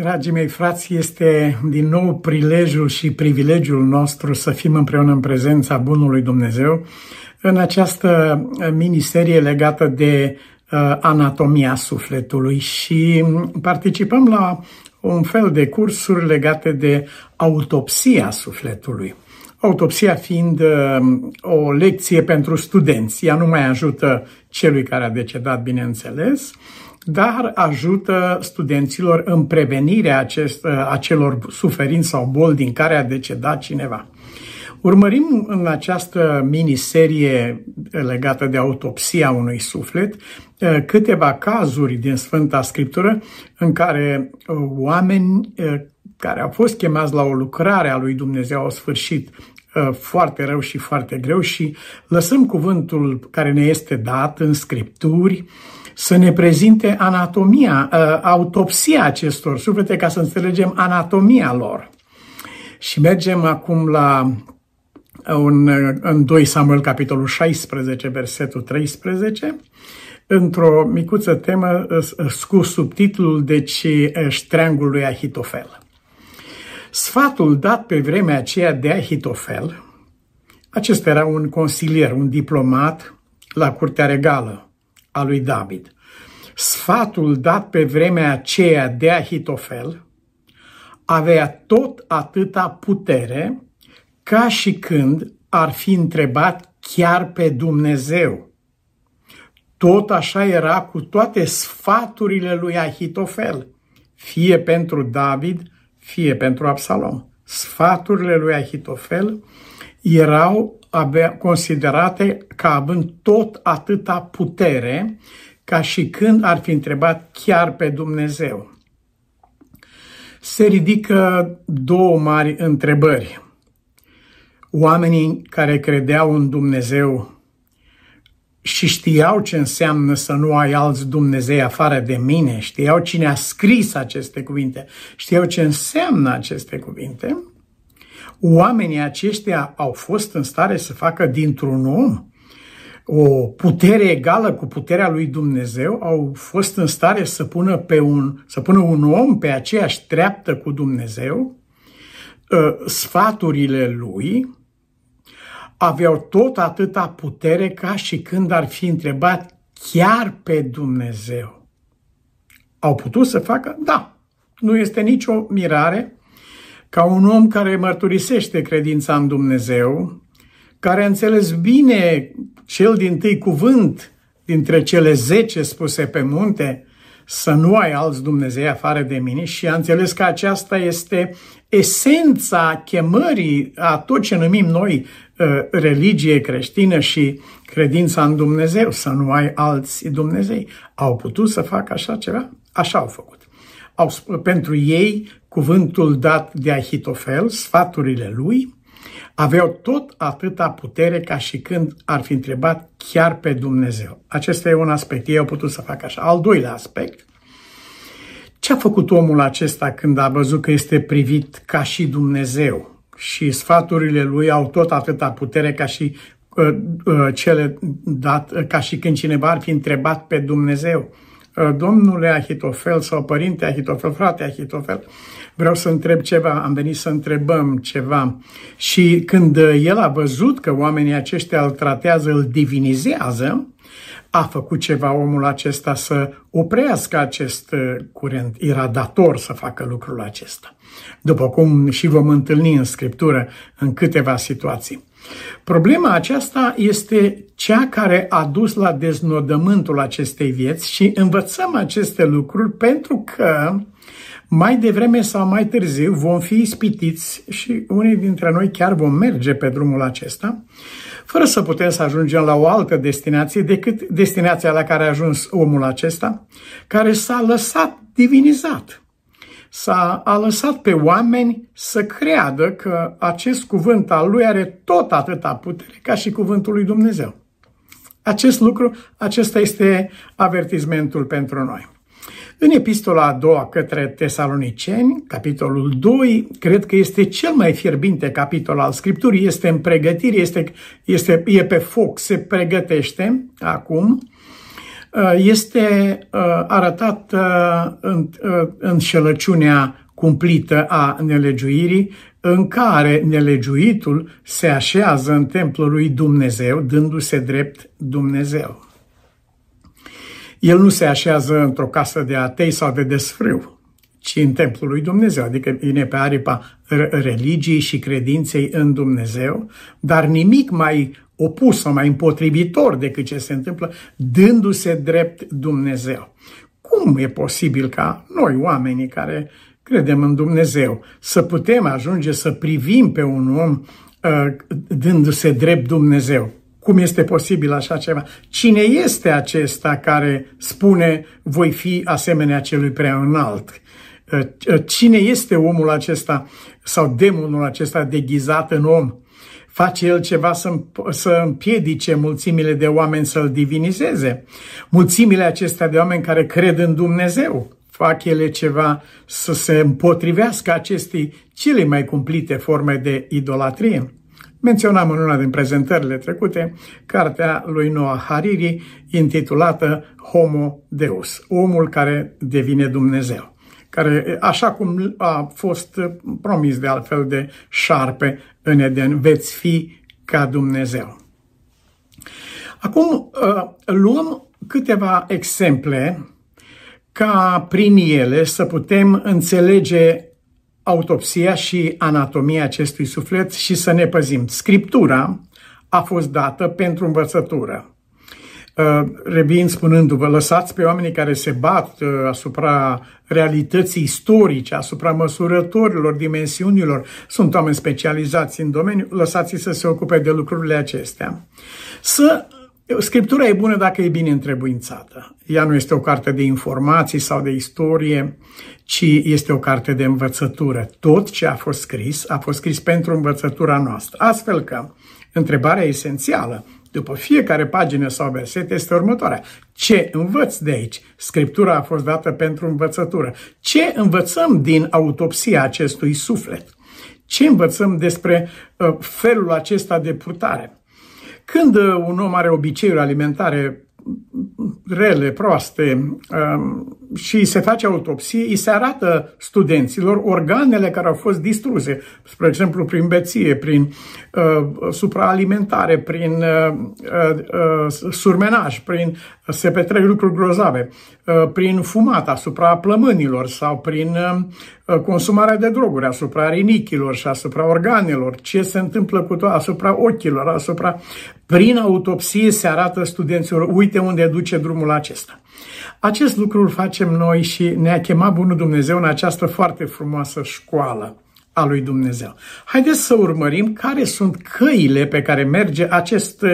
Dragii mei frați, este din nou prilejul și privilegiul nostru să fim împreună în prezența Bunului Dumnezeu în această miniserie legată de uh, anatomia sufletului și participăm la un fel de cursuri legate de autopsia sufletului. Autopsia fiind uh, o lecție pentru studenți. Ea nu mai ajută celui care a decedat, bineînțeles, dar ajută studenților în prevenirea acest, acelor suferinți sau bolți din care a decedat cineva. Urmărim în această miniserie legată de autopsia unui suflet câteva cazuri din Sfânta Scriptură în care oameni care au fost chemați la o lucrare a lui Dumnezeu au sfârșit foarte rău și foarte greu și lăsăm cuvântul care ne este dat în Scripturi să ne prezinte anatomia, uh, autopsia acestor suflete ca să înțelegem anatomia lor. Și mergem acum la un, în 2 Samuel, capitolul 16, versetul 13, într-o micuță temă uh, cu subtitlul Deci ștreangul lui Ahitofel. Sfatul dat pe vremea aceea de Ahitofel, acesta era un consilier, un diplomat la curtea regală, a lui David. Sfatul dat pe vremea aceea de Ahitofel avea tot atâta putere ca și când ar fi întrebat chiar pe Dumnezeu. Tot așa era cu toate sfaturile lui Ahitofel, fie pentru David, fie pentru Absalom. Sfaturile lui Ahitofel erau avea, considerate ca având tot atâta putere ca și când ar fi întrebat chiar pe Dumnezeu. Se ridică două mari întrebări. Oamenii care credeau în Dumnezeu și știau ce înseamnă să nu ai alți Dumnezei afară de mine, știau cine a scris aceste cuvinte, știau ce înseamnă aceste cuvinte, oamenii aceștia au fost în stare să facă dintr-un om o putere egală cu puterea lui Dumnezeu, au fost în stare să pună, pe un, să pună un om pe aceeași treaptă cu Dumnezeu, ă, sfaturile lui aveau tot atâta putere ca și când ar fi întrebat chiar pe Dumnezeu. Au putut să facă? Da. Nu este nicio mirare ca un om care mărturisește credința în Dumnezeu, care a înțeles bine cel din tâi cuvânt dintre cele zece spuse pe munte, să nu ai alți Dumnezei afară de mine și a înțeles că aceasta este esența chemării a tot ce numim noi uh, religie creștină și credința în Dumnezeu, să nu ai alți Dumnezei. Au putut să facă așa ceva? Așa au făcut. Au, pentru ei, cuvântul dat de Ahitofel, sfaturile lui, aveau tot atâta putere ca și când ar fi întrebat chiar pe Dumnezeu. Acesta e un aspect. Ei au putut să facă așa. Al doilea aspect, ce a făcut omul acesta când a văzut că este privit ca și Dumnezeu și sfaturile lui au tot atâta putere ca și uh, uh, cele dat, uh, ca și când cineva ar fi întrebat pe Dumnezeu? Uh, domnule Ahitofel sau părinte Ahitofel, frate Ahitofel, vreau să întreb ceva, am venit să întrebăm ceva. Și când el a văzut că oamenii aceștia îl tratează, îl divinizează, a făcut ceva omul acesta să oprească acest uh, curent. Era dator să facă lucrul acesta. După cum și vom întâlni în Scriptură în câteva situații. Problema aceasta este cea care a dus la deznodământul acestei vieți și învățăm aceste lucruri pentru că mai devreme sau mai târziu vom fi ispitiți și unii dintre noi chiar vom merge pe drumul acesta, fără să putem să ajungem la o altă destinație decât destinația la care a ajuns omul acesta, care s-a lăsat divinizat. S-a a lăsat pe oameni să creadă că acest cuvânt al lui are tot atâta putere ca și cuvântul lui Dumnezeu. Acest lucru, acesta este avertizmentul pentru noi. În epistola a doua către tesaloniceni, capitolul 2, cred că este cel mai fierbinte capitol al Scripturii, este în pregătire, este, este, e pe foc, se pregătește acum. este arătat în înșelăciunea cumplită a nelegiuirii, în care nelegiuitul se așează în templul lui Dumnezeu, dându-se drept Dumnezeu. El nu se așează într-o casă de atei sau de desfrâu, ci în templul lui Dumnezeu, adică vine pe aripa religiei și credinței în Dumnezeu, dar nimic mai opus sau mai împotrivitor decât ce se întâmplă, dându-se drept Dumnezeu. Cum e posibil ca noi, oamenii care credem în Dumnezeu, să putem ajunge să privim pe un om uh, dându-se drept Dumnezeu? Cum este posibil așa ceva? Cine este acesta care spune voi fi asemenea celui prea înalt? Uh, uh, cine este omul acesta sau demonul acesta deghizat în om? Face el ceva să, să împiedice mulțimile de oameni să-l divinizeze? Mulțimile acestea de oameni care cred în Dumnezeu? Fac ele ceva să se împotrivească acestei cele mai cumplite forme de idolatrie? Menționam în una din prezentările trecute cartea lui Noah Hariri intitulată Homo Deus, omul care devine Dumnezeu care, așa cum a fost promis de altfel de șarpe în Eden, veți fi ca Dumnezeu. Acum uh, luăm câteva exemple ca prin ele să putem înțelege autopsia și anatomia acestui suflet și să ne păzim. Scriptura a fost dată pentru învățătură. Uh, revin spunându-vă, lăsați pe oamenii care se bat uh, asupra realității istorice, asupra măsurătorilor, dimensiunilor, sunt oameni specializați în domeniu, lăsați-i să se ocupe de lucrurile acestea. Să Scriptura e bună dacă e bine întrebuințată. Ea nu este o carte de informații sau de istorie, ci este o carte de învățătură. Tot ce a fost scris a fost scris pentru învățătura noastră. Astfel că întrebarea esențială după fiecare pagină sau verset este următoarea. Ce învăț de aici? Scriptura a fost dată pentru învățătură. Ce învățăm din autopsia acestui suflet? Ce învățăm despre uh, felul acesta de purtare? Când uh, un om are obiceiuri alimentare rele, proaste um, și se face autopsie, îi se arată studenților organele care au fost distruse, spre exemplu prin beție, prin uh, supraalimentare, prin uh, uh, surmenaj, prin se petrec lucruri grozave, uh, prin fumat asupra plămânilor sau prin uh, consumarea de droguri, asupra rinichilor și asupra organelor, ce se întâmplă cu tot, asupra ochilor, asupra... Prin autopsie se arată studenților, uite unde duce drumul acesta. Acest lucru îl facem noi și ne-a chemat Bunul Dumnezeu în această foarte frumoasă școală a lui Dumnezeu. Haideți să urmărim care sunt căile pe care merge acest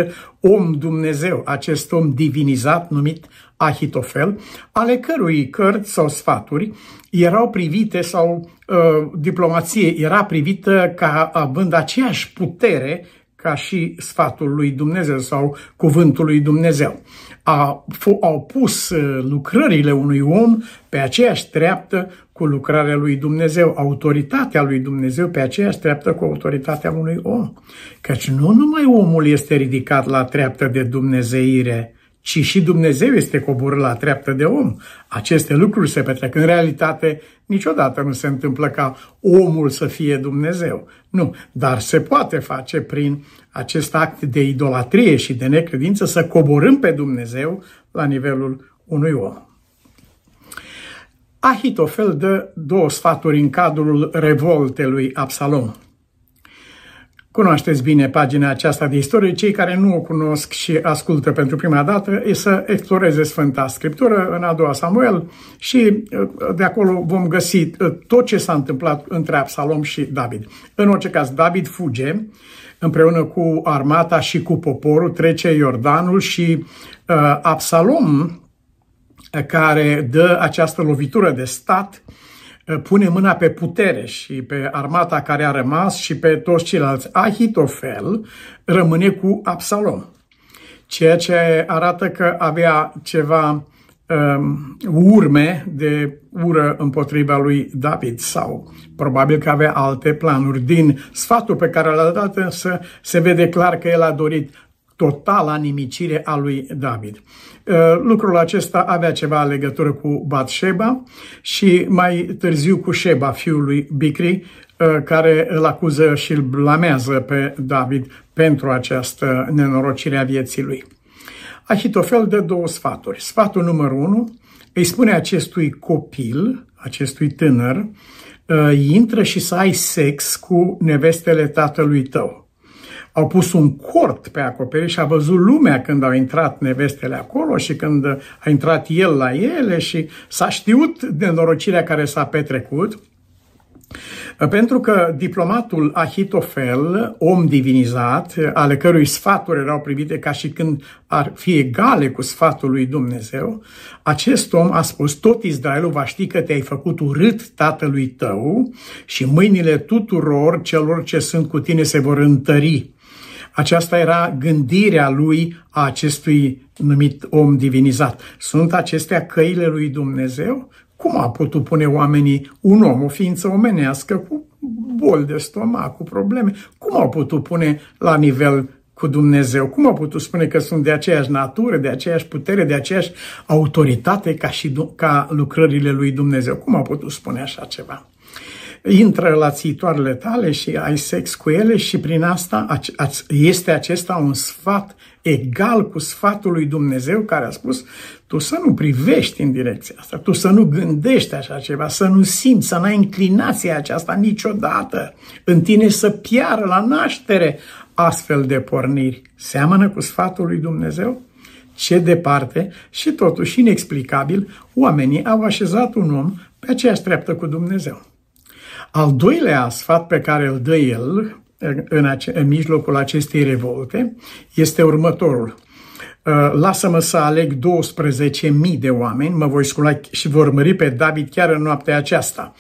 om Dumnezeu, acest om divinizat numit Ahitofel, ale cărui cărți sau sfaturi erau privite sau uh, diplomație era privită ca având aceeași putere ca și sfatul lui Dumnezeu sau cuvântul lui Dumnezeu. A, au pus uh, lucrările unui om pe aceeași treaptă cu lucrarea lui Dumnezeu, autoritatea lui Dumnezeu pe aceeași treaptă cu autoritatea unui om. Căci nu numai omul este ridicat la treaptă de dumnezeire, ci și Dumnezeu este coborât la treaptă de om. Aceste lucruri se petrec. În realitate, niciodată nu se întâmplă ca omul să fie Dumnezeu. Nu, dar se poate face prin acest act de idolatrie și de necredință să coborâm pe Dumnezeu la nivelul unui om. Ahitofel dă două sfaturi în cadrul revoltelui Absalom. Cunoașteți bine pagina aceasta de istorie. Cei care nu o cunosc și ascultă pentru prima dată e să exploreze Sfânta Scriptură în a doua Samuel și uh, de acolo vom găsi uh, tot ce s-a întâmplat între Absalom și David. În orice caz, David fuge împreună cu armata și cu poporul, trece Iordanul și uh, Absalom, care dă această lovitură de stat, uh, pune mâna pe putere și pe armata care a rămas și pe toți ceilalți. Ahitofel rămâne cu Absalom, ceea ce arată că avea ceva um, urme de ură împotriva lui David sau probabil că avea alte planuri. Din sfatul pe care l-a dat însă se vede clar că el a dorit totala nimicire a lui David. Uh, lucrul acesta avea ceva legătură cu Batsheba și mai târziu cu Sheba, fiul lui Bicri, uh, care îl acuză și îl blamează pe David pentru această nenorocire a vieții lui. Ahitofel dă două sfaturi. Sfatul numărul unu îi spune acestui copil, acestui tânăr, uh, intră și să ai sex cu nevestele tatălui tău au pus un cort pe acoperiș și a văzut lumea când au intrat nevestele acolo și când a intrat el la ele și s-a știut de norocirea care s-a petrecut. Pentru că diplomatul Ahitofel, om divinizat, ale cărui sfaturi erau privite ca și când ar fi egale cu sfatul lui Dumnezeu, acest om a spus, tot Israelul va ști că te-ai făcut urât tatălui tău și mâinile tuturor celor ce sunt cu tine se vor întări. Aceasta era gândirea lui a acestui numit om divinizat. Sunt acestea căile lui Dumnezeu? Cum a putut pune oamenii, un om, o ființă omenească cu bol de stomac, cu probleme, cum au putut pune la nivel cu Dumnezeu? Cum au putut spune că sunt de aceeași natură, de aceeași putere, de aceeași autoritate ca, și, ca lucrările lui Dumnezeu? Cum au putut spune așa ceva? Intră la țitoarele tale și ai sex cu ele și prin asta este acesta un sfat egal cu sfatul lui Dumnezeu care a spus tu să nu privești în direcția asta, tu să nu gândești așa ceva, să nu simți, să n-ai inclinația aceasta niciodată în tine să piară la naștere astfel de porniri. Seamănă cu sfatul lui Dumnezeu? Ce departe și totuși inexplicabil, oamenii au așezat un om pe aceeași treaptă cu Dumnezeu. Al doilea sfat pe care îl dă el în, ace- în mijlocul acestei revolte este următorul. Uh, lasă-mă să aleg 12.000 de oameni, mă voi scula și vor mări pe David chiar în noaptea aceasta.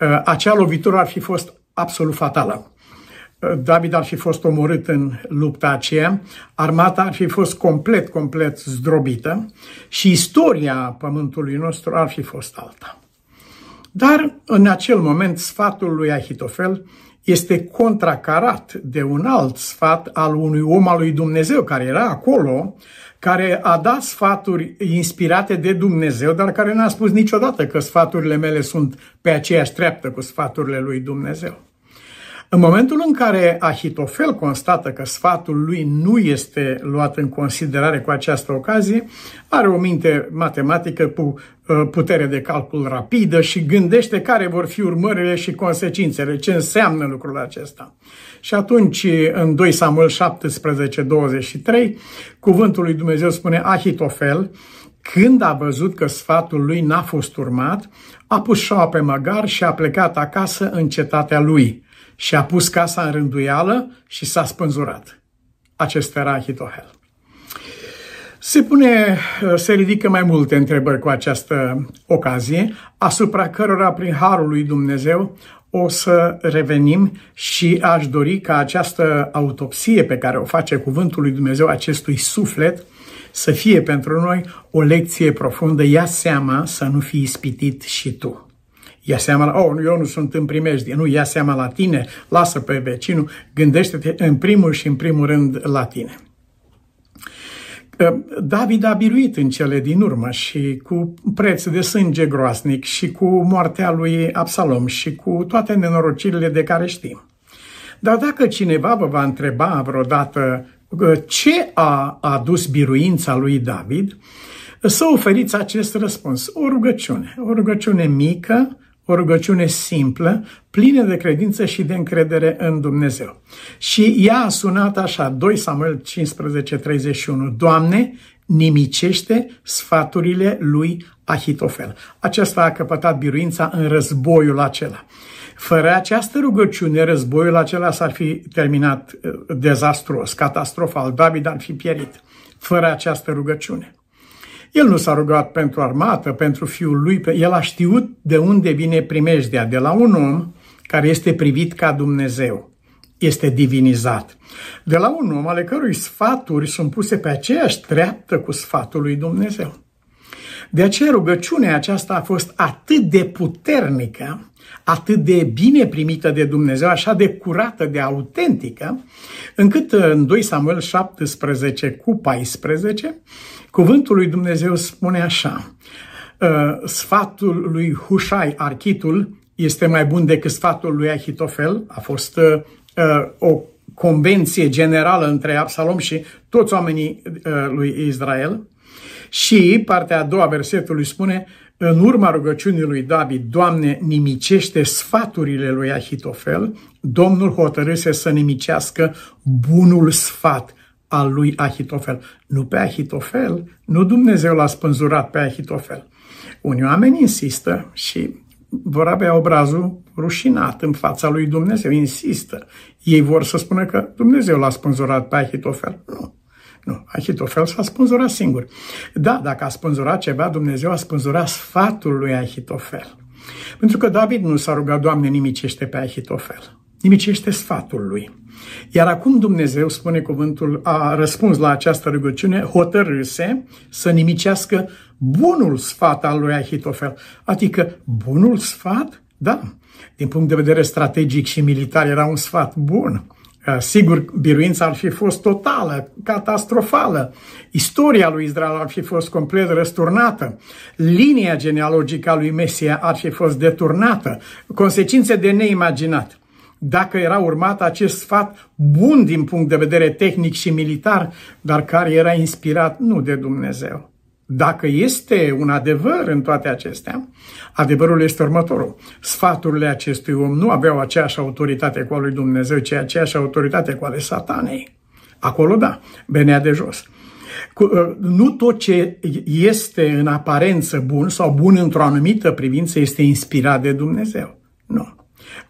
Uh, acea lovitură ar fi fost absolut fatală. Uh, David ar fi fost omorât în lupta aceea, armata ar fi fost complet, complet zdrobită și istoria pământului nostru ar fi fost alta. Dar în acel moment sfatul lui Ahitofel este contracarat de un alt sfat al unui om al lui Dumnezeu care era acolo, care a dat sfaturi inspirate de Dumnezeu, dar care n-a spus niciodată că sfaturile mele sunt pe aceeași treaptă cu sfaturile lui Dumnezeu. În momentul în care Ahitofel constată că sfatul lui nu este luat în considerare cu această ocazie, are o minte matematică cu uh, putere de calcul rapidă și gândește care vor fi urmările și consecințele, ce înseamnă lucrul acesta. Și atunci, în 2 Samuel 17, 23, cuvântul lui Dumnezeu spune Ahitofel, când a văzut că sfatul lui n-a fost urmat, a pus șaua pe măgar și a plecat acasă în cetatea lui și a pus casa în rânduială și s-a spânzurat. Acesta era Ahitohel. Se pune, se ridică mai multe întrebări cu această ocazie, asupra cărora, prin Harul lui Dumnezeu, o să revenim și aș dori ca această autopsie pe care o face Cuvântul lui Dumnezeu acestui suflet să fie pentru noi o lecție profundă. Ia seama să nu fii ispitit și tu. Ia seama la, oh, eu nu sunt în primejdie, nu, ia seama la tine, lasă pe vecinul, gândește-te în primul și în primul rând la tine. David a biruit în cele din urmă și cu preț de sânge groasnic și cu moartea lui Absalom și cu toate nenorocirile de care știm. Dar dacă cineva vă va întreba vreodată ce a adus biruința lui David, să oferiți acest răspuns. O rugăciune. O rugăciune mică, o rugăciune simplă, plină de credință și de încredere în Dumnezeu. Și ea a sunat așa, 2 Samuel 15, 31, Doamne, nimicește sfaturile lui Ahitofel. Acesta a căpătat biruința în războiul acela. Fără această rugăciune, războiul acela s-ar fi terminat uh, dezastruos, catastrofal. David ar fi pierit fără această rugăciune. El nu s-a rugat pentru armată, pentru fiul lui, el a știut de unde vine primejdea, de la un om care este privit ca Dumnezeu, este divinizat, de la un om ale cărui sfaturi sunt puse pe aceeași treaptă cu sfatul lui Dumnezeu. De aceea rugăciunea aceasta a fost atât de puternică, atât de bine primită de Dumnezeu, așa de curată, de autentică, încât în 2 Samuel 17 cu 14, cuvântul lui Dumnezeu spune așa, ă, sfatul lui Hushai, architul, este mai bun decât sfatul lui Ahitofel, a fost ă, o convenție generală între Absalom și toți oamenii ă, lui Israel. Și partea a doua versetului spune, în urma rugăciunii lui David, Doamne, nimicește sfaturile lui Ahitofel, Domnul hotărâse să nimicească bunul sfat al lui Ahitofel. Nu pe Ahitofel, nu Dumnezeu l-a spânzurat pe Ahitofel. Unii oameni insistă și vor avea obrazul rușinat în fața lui Dumnezeu, insistă. Ei vor să spună că Dumnezeu l-a spânzurat pe Ahitofel. Nu. Nu, Ahitofel s-a spânzurat singur. Da, dacă a spânzurat ceva, Dumnezeu a spânzurat sfatul lui Ahitofel. Pentru că David nu s-a rugat, Doamne, nimicește pe Ahitofel. Nimicește sfatul lui. Iar acum Dumnezeu, spune cuvântul, a răspuns la această rugăciune, hotărâse să nimicească bunul sfat al lui Ahitofel. Adică bunul sfat? Da. Din punct de vedere strategic și militar era un sfat bun. Uh, sigur, biruința ar fi fost totală, catastrofală. Istoria lui Israel ar fi fost complet răsturnată. Linia genealogică a lui Mesia ar fi fost deturnată. Consecințe de neimaginat. Dacă era urmat acest sfat bun din punct de vedere tehnic și militar, dar care era inspirat nu de Dumnezeu, dacă este un adevăr în toate acestea, adevărul este următorul. Sfaturile acestui om nu aveau aceeași autoritate cu a lui Dumnezeu, ci aceeași autoritate cu ale satanei. Acolo da, venea de jos. Uh, nu tot ce este în aparență bun sau bun într-o anumită privință este inspirat de Dumnezeu. Nu.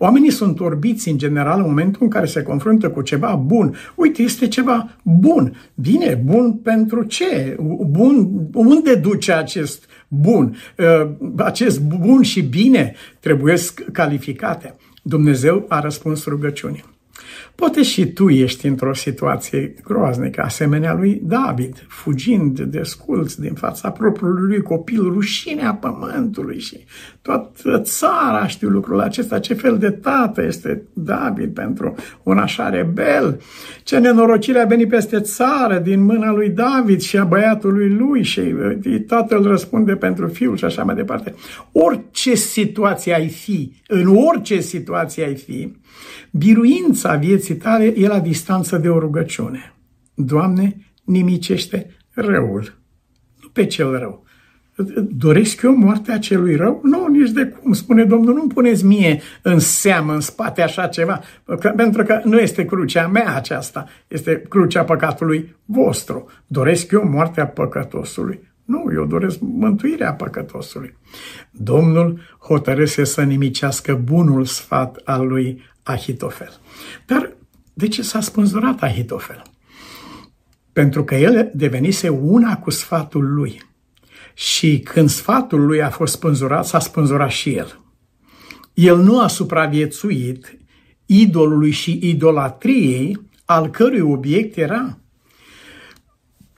Oamenii sunt orbiți în general în momentul în care se confruntă cu ceva bun. Uite, este ceva bun. Bine, bun pentru ce? Bun, unde duce acest bun? Uh, acest bun și bine trebuie calificate. Dumnezeu a răspuns rugăciunii. Poate și tu ești într-o situație groaznică, asemenea lui David, fugind de sculți din fața propriului lui copil, rușinea pământului și toată țara știu lucrul acesta. Ce fel de tată este David pentru un așa rebel? Ce nenorocire a venit peste țară din mâna lui David și a băiatului lui și uh, tatăl răspunde pentru fiul și așa mai departe. Orice situație ai fi, în orice situație ai fi, Biruința vieții tale e la distanță de o rugăciune. Doamne, nimicește răul, nu pe cel rău. Doresc eu moartea celui rău? Nu, nici de cum. Spune Domnul, nu puneți mie în seamă, în spate așa ceva, pentru că nu este crucea mea aceasta, este crucea păcatului vostru. Doresc eu moartea păcătosului? Nu, eu doresc mântuirea păcătosului. Domnul hotărâse să nimicească bunul sfat al lui Ahitofel. Dar de ce s-a spânzurat Ahitofel? Pentru că el devenise una cu sfatul lui. Și când sfatul lui a fost spânzurat, s-a spânzurat și el. El nu a supraviețuit idolului și idolatriei al cărui obiect era.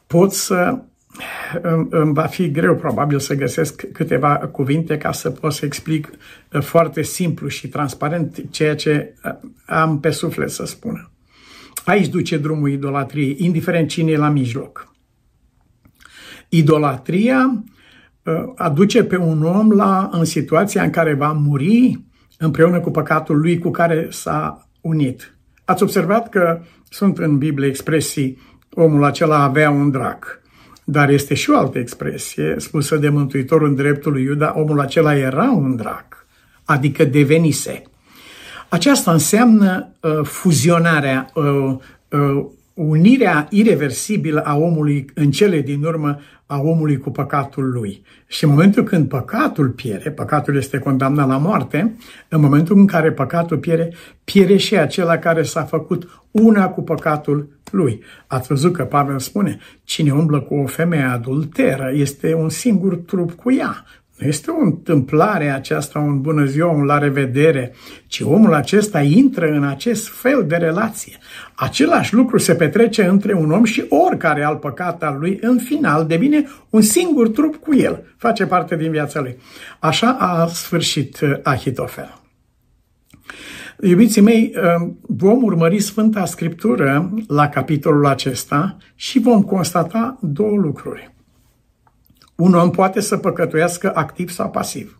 Pot să îmi va fi greu probabil să găsesc câteva cuvinte ca să pot să explic uh, foarte simplu și transparent ceea ce uh, am pe suflet să spun. Aici duce drumul idolatriei, indiferent cine e la mijloc. Idolatria uh, aduce pe un om la, în situația în care va muri împreună cu păcatul lui cu care s-a unit. Ați observat că sunt în Biblie expresii omul acela avea un drac dar este și o altă expresie spusă de Mântuitorul în dreptul lui Iuda, omul acela era un drac, adică devenise. Aceasta înseamnă uh, fuzionarea, uh, uh, unirea irreversibilă a omului în cele din urmă a omului cu păcatul lui. Și în momentul când păcatul piere, păcatul este condamnat la moarte, în momentul în care păcatul piere, piere și acela care s-a făcut una cu păcatul lui. Ați văzut că Pavel spune, cine umblă cu o femeie adulteră este un singur trup cu ea. Nu este o întâmplare aceasta, un bună ziua, un la revedere, ci omul acesta intră în acest fel de relație. Același lucru se petrece între un om și oricare alt păcat al lui, în final devine un singur trup cu el, face parte din viața lui. Așa a sfârșit uh, Ahitofel. Iubiții mei, uh, vom urmări Sfânta Scriptură la capitolul acesta și vom constata două lucruri. Un om poate să păcătuiască activ sau pasiv.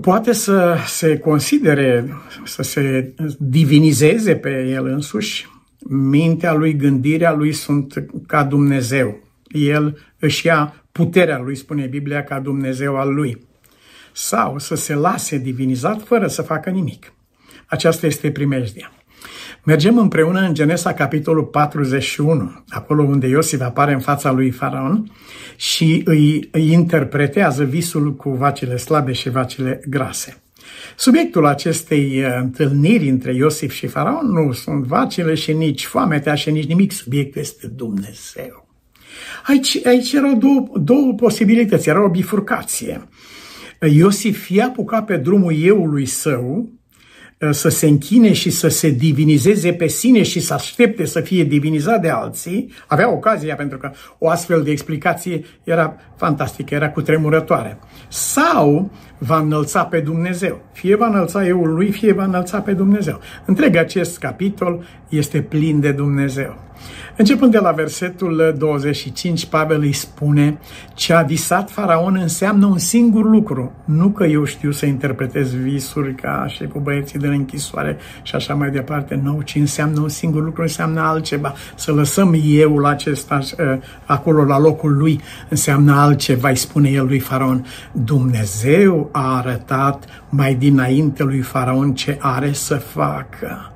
Poate să se considere, să se divinizeze pe el însuși. Mintea lui, gândirea lui sunt ca Dumnezeu. El își ia puterea lui, spune Biblia, ca Dumnezeu al lui. Sau să se lase divinizat fără să facă nimic. Aceasta este primejdia. Mergem împreună în Genesa, capitolul 41, acolo unde Iosif apare în fața lui Faraon și îi, îi interpretează visul cu vacile slabe și vacile grase. Subiectul acestei uh, întâlniri între Iosif și Faraon nu sunt vacile și nici foametea și nici nimic. Subiectul este Dumnezeu. Aici, aici erau două, două posibilități, era o bifurcație. Iosif fie apuca pe drumul eului său, Uh, să se închine și să se divinizeze pe sine și să aștepte să fie divinizat de alții, avea ocazia pentru că o astfel de explicație era fantastică, era cutremurătoare. Sau va înălța pe Dumnezeu. Fie va înălța euul lui, fie va înălța pe Dumnezeu. Întreg acest capitol este plin de Dumnezeu. Începând de la versetul 25, Pavel îi spune ce a visat faraon înseamnă un singur lucru. Nu că eu știu să interpretez visuri ca și cu băieții de închisoare și așa mai departe. Nu, ci înseamnă un singur lucru, înseamnă altceva. Să lăsăm euul acesta ă, acolo la locul lui înseamnă altceva, îi spune el lui faraon. Dumnezeu a arătat mai dinainte lui faraon ce are să facă.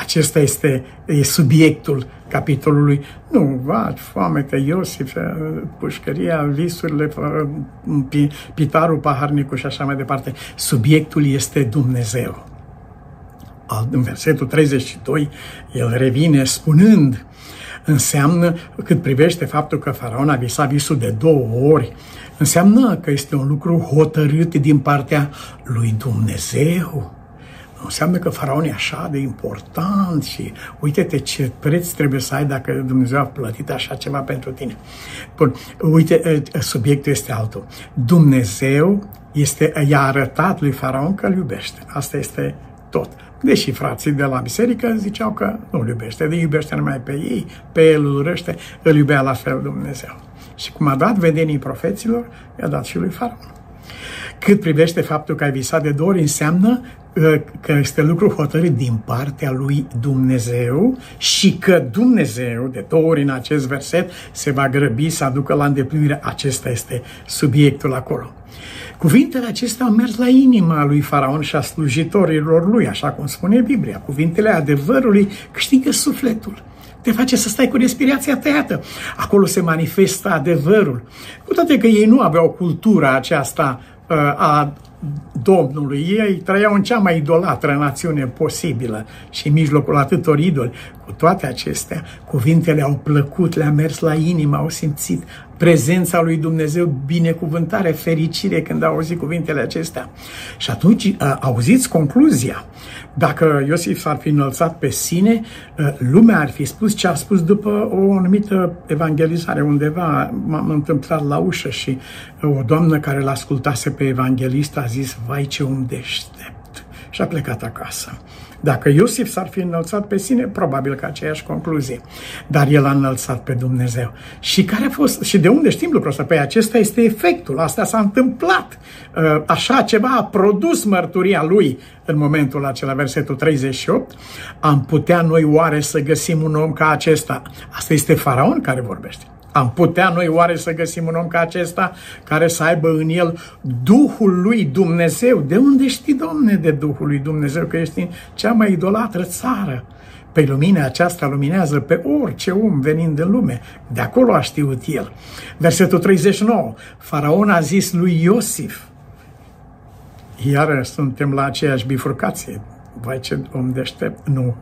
Acesta este e subiectul capitolului. Nu, va, foamete, Iosif, pușcăria, visurile, pitarul, paharnicul și așa mai departe. Subiectul este Dumnezeu. În versetul 32, el revine spunând, înseamnă, cât privește faptul că faraon a visat visul de două ori, înseamnă că este un lucru hotărât din partea lui Dumnezeu înseamnă că faraon e așa de important și uite-te ce preț trebuie să ai dacă Dumnezeu a plătit așa ceva pentru tine. Bun, uite, subiectul este altul. Dumnezeu este, i-a arătat lui faraon că îl iubește. Asta este tot. Deși frații de la biserică ziceau că nu îl iubește, de iubește numai pe ei, pe el îl urăște, îl iubea la fel Dumnezeu. Și cum a dat vedenii profeților, i-a dat și lui faraon. Cât privește faptul că ai visat de două ori, înseamnă uh, că este lucru hotărât din partea lui Dumnezeu și că Dumnezeu, de două ori în acest verset, se va grăbi să aducă la îndeplinire. Acesta este subiectul acolo. Cuvintele acestea au mers la inima lui Faraon și a slujitorilor lui, așa cum spune Biblia. Cuvintele adevărului câștigă sufletul te face să stai cu respirația tăiată. Acolo se manifestă adevărul. Cu toate că ei nu aveau cultura aceasta uh, a Domnului. Ei trăiau în cea mai idolatră națiune posibilă și în mijlocul atâtor idoli. Cu toate acestea, cuvintele au plăcut, le-a mers la inimă, au simțit prezența lui Dumnezeu, binecuvântare, fericire când au auzit cuvintele acestea. Și atunci auziți concluzia. Dacă Iosif s-ar fi înălțat pe sine, lumea ar fi spus ce a spus după o anumită evangelizare. Undeva m-am întâmplat la ușă și o doamnă care l-ascultase pe evanghelist a zis, vai ce un deștept. Și a plecat acasă. Dacă Iosif s-ar fi înălțat pe sine, probabil că aceeași concluzie. Dar el a înălțat pe Dumnezeu. Și care a fost, și de unde știm lucrul ăsta? Păi acesta este efectul, asta s-a întâmplat. Uh, așa ceva a produs mărturia lui în momentul acela, versetul 38. Am putea noi oare să găsim un om ca acesta? Asta este faraon care vorbește. Am putea noi oare să găsim un om ca acesta care să aibă în el Duhul lui Dumnezeu? De unde știi, Domne, de Duhul lui Dumnezeu? Că ești în cea mai idolatră țară. Pe lumina aceasta luminează pe orice om venind în lume. De acolo a știut el. Versetul 39. Faraon a zis lui Iosif. Iar suntem la aceeași bifurcație. Vai ce om deștept. Nu,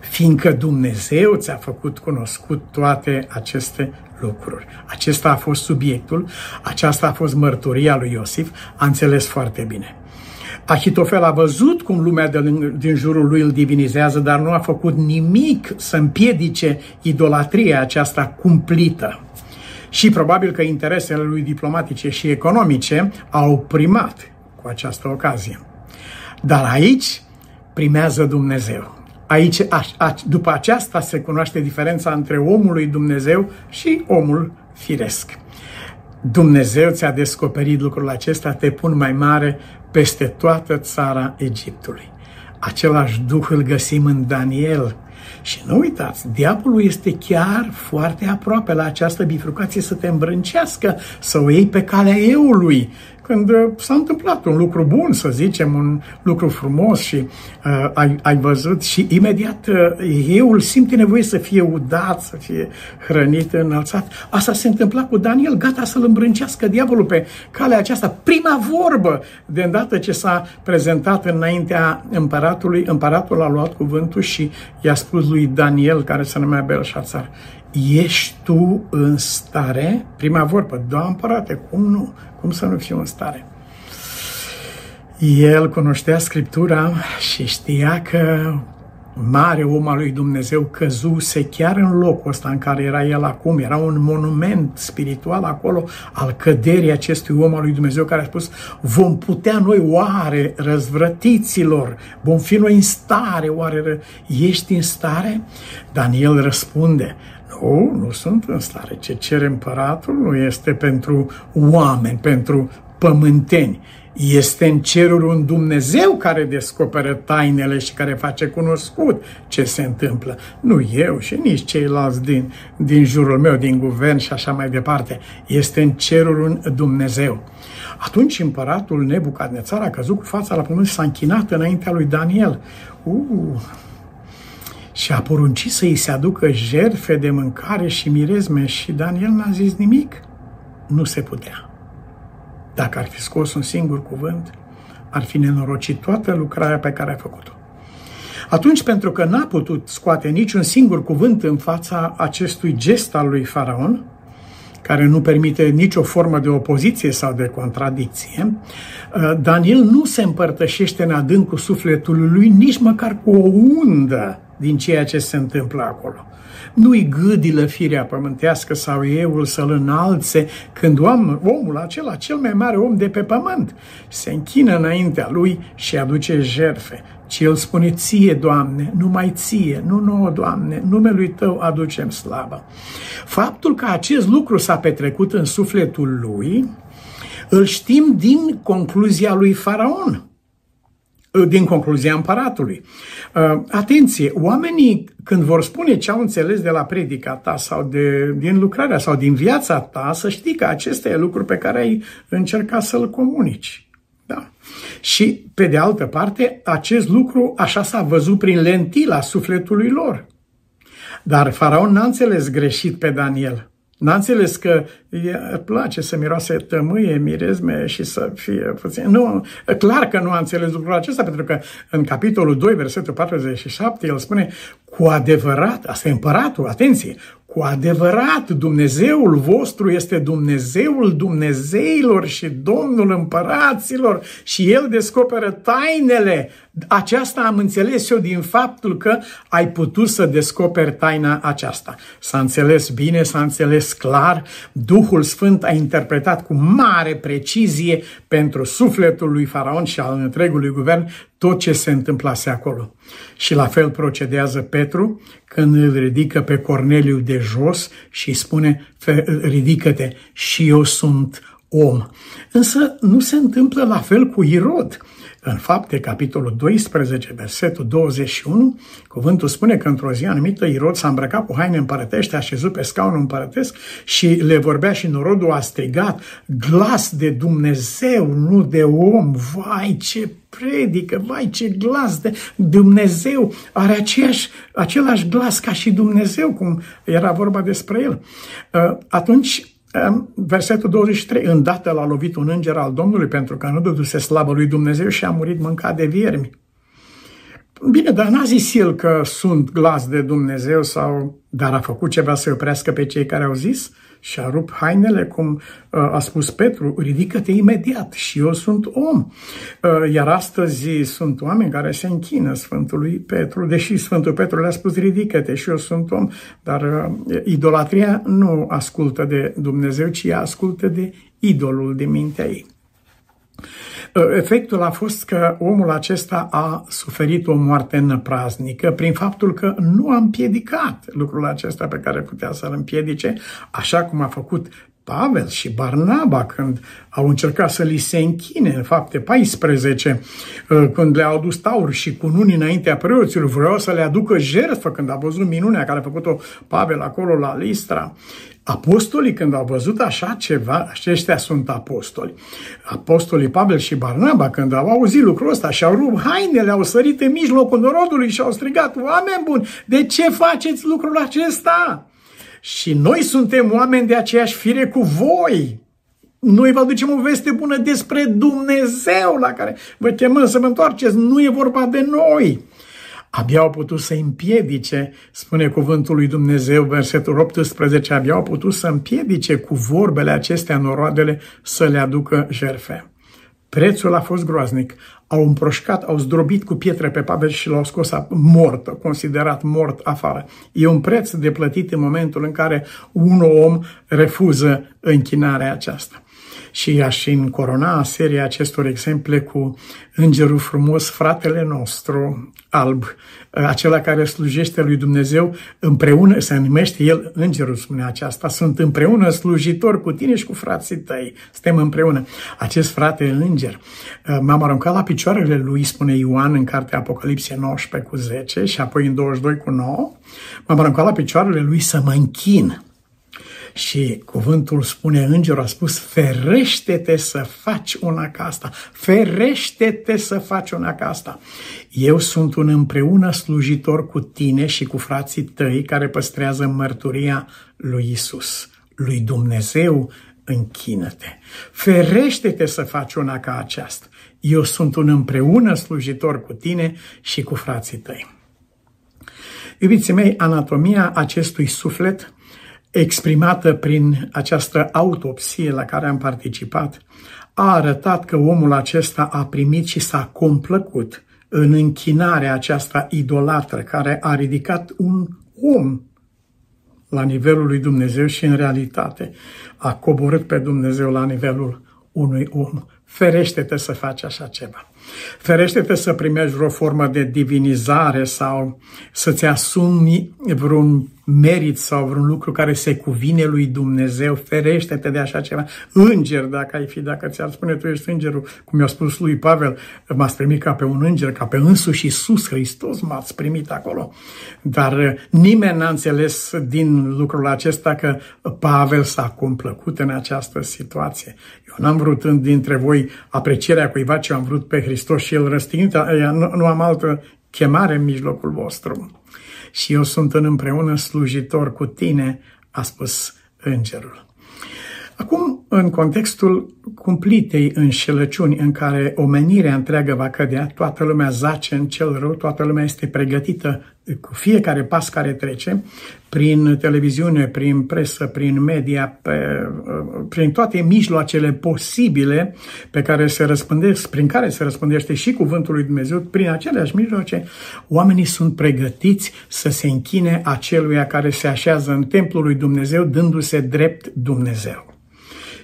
fiindcă Dumnezeu ți-a făcut cunoscut toate aceste lucruri. Acesta a fost subiectul, aceasta a fost mărturia lui Iosif, a înțeles foarte bine. Ahitofel a văzut cum lumea din, din jurul lui îl divinizează, dar nu a făcut nimic să împiedice idolatria aceasta cumplită. Și probabil că interesele lui diplomatice și economice au primat cu această ocazie. Dar aici primează Dumnezeu. Aici, aș, aș, după aceasta se cunoaște diferența între omul lui Dumnezeu și omul firesc. Dumnezeu ți-a descoperit lucrul acesta, te pun mai mare peste toată țara Egiptului. Același Duh îl găsim în Daniel. Și nu uitați, diavolul este chiar foarte aproape la această bifurcație să te îmbrâncească, să o iei pe calea eului, când uh, s-a întâmplat un lucru bun, să zicem, un lucru frumos și uh, ai, ai văzut și imediat uh, eu îl simte nevoie să fie udat, să fie hrănit, înălțat. Asta se întâmpla cu Daniel, gata să-l îmbrâncească diavolul pe calea aceasta. Prima vorbă, de îndată ce s-a prezentat înaintea împăratului, împăratul a luat cuvântul și i-a spus lui Daniel, care se numea Belșațar, ești tu în stare? Prima vorbă, da, împărate, cum nu? Cum să nu fiu în stare? El cunoștea Scriptura și știa că mare om al lui Dumnezeu căzuse chiar în locul ăsta în care era el acum. Era un monument spiritual acolo al căderii acestui om al lui Dumnezeu care a spus vom putea noi oare răzvrătiților, vom fi noi în stare, oare ești în stare? Daniel răspunde, nu, nu sunt în stare. Ce cere împăratul nu este pentru oameni, pentru pământeni. Este în cerul un Dumnezeu care descoperă tainele și care face cunoscut ce se întâmplă. Nu eu și nici ceilalți din, din jurul meu, din guvern și așa mai departe. Este în cerul un Dumnezeu. Atunci împăratul Nebucadnețar a căzut cu fața la pământ și s-a închinat înaintea lui Daniel. Uh, și a poruncit să îi se aducă jerfe de mâncare și mirezme și Daniel n-a zis nimic. Nu se putea. Dacă ar fi scos un singur cuvânt, ar fi nenorocit toată lucrarea pe care a făcut-o. Atunci, pentru că n-a putut scoate niciun singur cuvânt în fața acestui gest al lui Faraon, care nu permite nicio formă de opoziție sau de contradicție, Daniel nu se împărtășește în adâncul sufletului lui nici măcar cu o undă din ceea ce se întâmplă acolo. Nu-i gâdilă firea pământească sau euul să-l înalțe când om, omul acela, cel mai mare om de pe pământ, se închină înaintea lui și aduce jerfe. ci el spune ție, Doamne, numai ție, nu nouă, Doamne, numelui Tău aducem slavă. Faptul că acest lucru s-a petrecut în sufletul lui, îl știm din concluzia lui Faraon din concluzia împăratului. Uh, atenție, oamenii când vor spune ce au înțeles de la predica ta sau de, din lucrarea sau din viața ta, să știi că acesta e lucru pe care ai încercat să-l comunici. Da. Și, pe de altă parte, acest lucru așa s-a văzut prin lentila sufletului lor. Dar faraon n-a înțeles greșit pe Daniel. N-a înțeles că îi place să miroase tămâie, mirezme și să fie puțin... Nu, clar că nu a înțeles lucrul acesta, pentru că în capitolul 2, versetul 47, el spune cu adevărat, asta e împăratul, atenție, cu adevărat, Dumnezeul vostru este Dumnezeul Dumnezeilor și Domnul împăraților și El descoperă tainele. Aceasta am înțeles eu din faptul că ai putut să descoperi taina aceasta. S-a înțeles bine, s-a înțeles clar, Duhul Sfânt a interpretat cu mare precizie pentru sufletul lui Faraon și al întregului guvern tot ce se întâmplase acolo. Și la fel procedează Petru când îl ridică pe Corneliu de jos și îi spune, ridică-te și eu sunt om. Însă nu se întâmplă la fel cu Irod. În fapte, capitolul 12, versetul 21, cuvântul spune că într-o zi anumită Irod s-a îmbrăcat cu haine împărătește, a șezut pe scaunul împărătesc și le vorbea și norodul a strigat, glas de Dumnezeu, nu de om, vai ce predică, vai ce glas de Dumnezeu, are aceeași, același glas ca și Dumnezeu, cum era vorba despre el. Uh, atunci Versetul 23. Îndată l-a lovit un înger al Domnului pentru că nu dăduse slavă lui Dumnezeu și a murit mâncat de viermi. Bine, dar n-a zis el că sunt glas de Dumnezeu sau dar a făcut ceva să oprească pe cei care au zis și a rupt hainele, cum uh, a spus Petru, ridică-te imediat și eu sunt om. Uh, iar astăzi sunt oameni care se închină Sfântului Petru, deși Sfântul Petru le-a spus ridică-te și eu sunt om, dar uh, idolatria nu ascultă de Dumnezeu, ci ascultă de idolul de mintea ei. Ă, efectul a fost că omul acesta a suferit o moarte năpraznică prin faptul că nu a împiedicat lucrul acesta pe care putea să-l împiedice, așa cum a făcut Pavel și Barnaba când au încercat să li se închine în fapte 14, ă, când le-au adus taur și cu unii înaintea preoților, vreau să le aducă jertfă când a văzut minunea care a făcut-o Pavel acolo la Listra. Apostolii, când au văzut așa ceva, aceștia sunt apostoli. Apostolii Pavel și Barnaba, când au auzit lucrul ăsta și au rupt hainele, au sărit în mijlocul norodului și au strigat, oameni buni, de ce faceți lucrul acesta? Și noi suntem oameni de aceeași fire cu voi. Noi vă aducem o veste bună despre Dumnezeu la care vă chemăm să vă întoarceți. Nu e vorba de noi. Abia au putut să împiedice, spune cuvântul lui Dumnezeu, versetul 18, abia au putut să împiedice cu vorbele acestea noroadele să le aducă jerfe. Prețul a fost groaznic. Au împroșcat, au zdrobit cu pietre pe Pavel și l-au scos mort, considerat mort afară. E un preț de plătit în momentul în care un om refuză închinarea aceasta și aș încorona seria acestor exemple cu îngerul frumos, fratele nostru, alb, acela care slujește lui Dumnezeu împreună, se numește el îngerul, spune aceasta, sunt împreună slujitori cu tine și cu frații tăi, suntem împreună. Acest frate înger m-am aruncat la picioarele lui, spune Ioan în cartea Apocalipsie 19 cu 10 și apoi în 22 cu 9, m-am aruncat la picioarele lui să mă închin și cuvântul spune, îngerul a spus, ferește-te să faci una ca asta, ferește-te să faci una ca asta. Eu sunt un împreună slujitor cu tine și cu frații tăi care păstrează mărturia lui Isus, lui Dumnezeu, închină-te. Ferește-te să faci una ca aceasta. Eu sunt un împreună slujitor cu tine și cu frații tăi. Iubiții mei, anatomia acestui suflet exprimată prin această autopsie la care am participat, a arătat că omul acesta a primit și s-a complăcut în închinarea aceasta idolatră care a ridicat un om la nivelul lui Dumnezeu și în realitate a coborât pe Dumnezeu la nivelul unui om. Ferește-te să faci așa ceva. Ferește-te să primești vreo formă de divinizare sau să-ți asumi vreun merit sau vreun lucru care se cuvine lui Dumnezeu, ferește-te de așa ceva. Înger, dacă ai fi, dacă ți-ar spune tu ești îngerul, cum i-a spus lui Pavel, m-ați primit ca pe un înger, ca pe însuși Iisus Hristos m-ați primit acolo. Dar uh, nimeni n-a înțeles din lucrul acesta că Pavel s-a complăcut în această situație. Eu n-am vrut dintre voi aprecierea cuiva ce am vrut pe Hristos și El răstignit, nu, nu am altă chemare în mijlocul vostru și eu sunt în împreună slujitor cu tine, a spus îngerul. Acum, în contextul cumplitei înșelăciuni în care omenirea întreagă va cădea, toată lumea zace în cel rău, toată lumea este pregătită cu fiecare pas care trece, prin televiziune, prin presă, prin media, pe, prin toate mijloacele posibile pe care se răspândesc, prin care se răspândește și cuvântul lui Dumnezeu, prin aceleași mijloace, oamenii sunt pregătiți să se închine aceluia care se așează în templul lui Dumnezeu, dându-se drept Dumnezeu.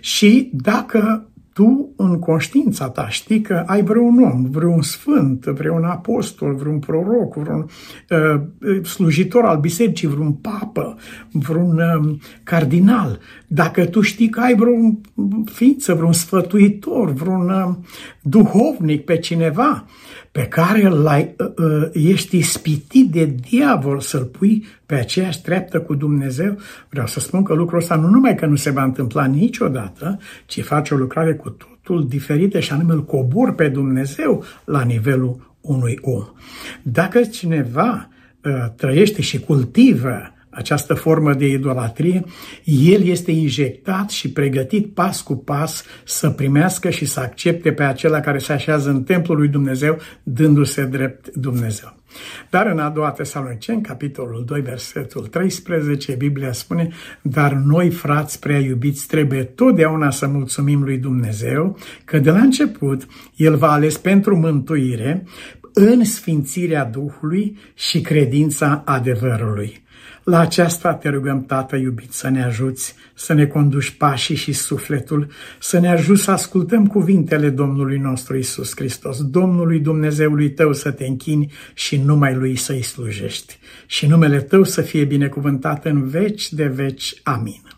Și dacă tu în conștiința ta știi că ai vreun om, vreun sfânt, vreun apostol, vreun proroc, vreun uh, slujitor al bisericii, vreun papă, vreun uh, cardinal, dacă tu știi că ai vreun ființă, vreun sfătuitor, vreun uh, duhovnic pe cineva pe care l-ai, uh, uh, ești ispitit de diavol să-l pui pe aceeași treaptă cu Dumnezeu, vreau să spun că lucrul ăsta nu numai că nu se va întâmpla niciodată, ci face o lucrare cu totul diferită și anume îl cobor pe Dumnezeu la nivelul unui om. Dacă cineva uh, trăiește și cultivă această formă de idolatrie, el este injectat și pregătit pas cu pas să primească și să accepte pe acela care se așează în templul lui Dumnezeu, dându-se drept Dumnezeu. Dar în a doua Tesaloniceni, capitolul 2, versetul 13, Biblia spune, dar noi, frați prea iubiți, trebuie totdeauna să mulțumim lui Dumnezeu, că de la început El v-a ales pentru mântuire, în sfințirea Duhului și credința adevărului. La aceasta te rugăm, Tată iubit, să ne ajuți, să ne conduci pașii și sufletul, să ne ajuți să ascultăm cuvintele Domnului nostru Isus Hristos, Domnului Dumnezeului tău să te închini și numai Lui să-i slujești. Și numele tău să fie binecuvântat în veci de veci. Amin.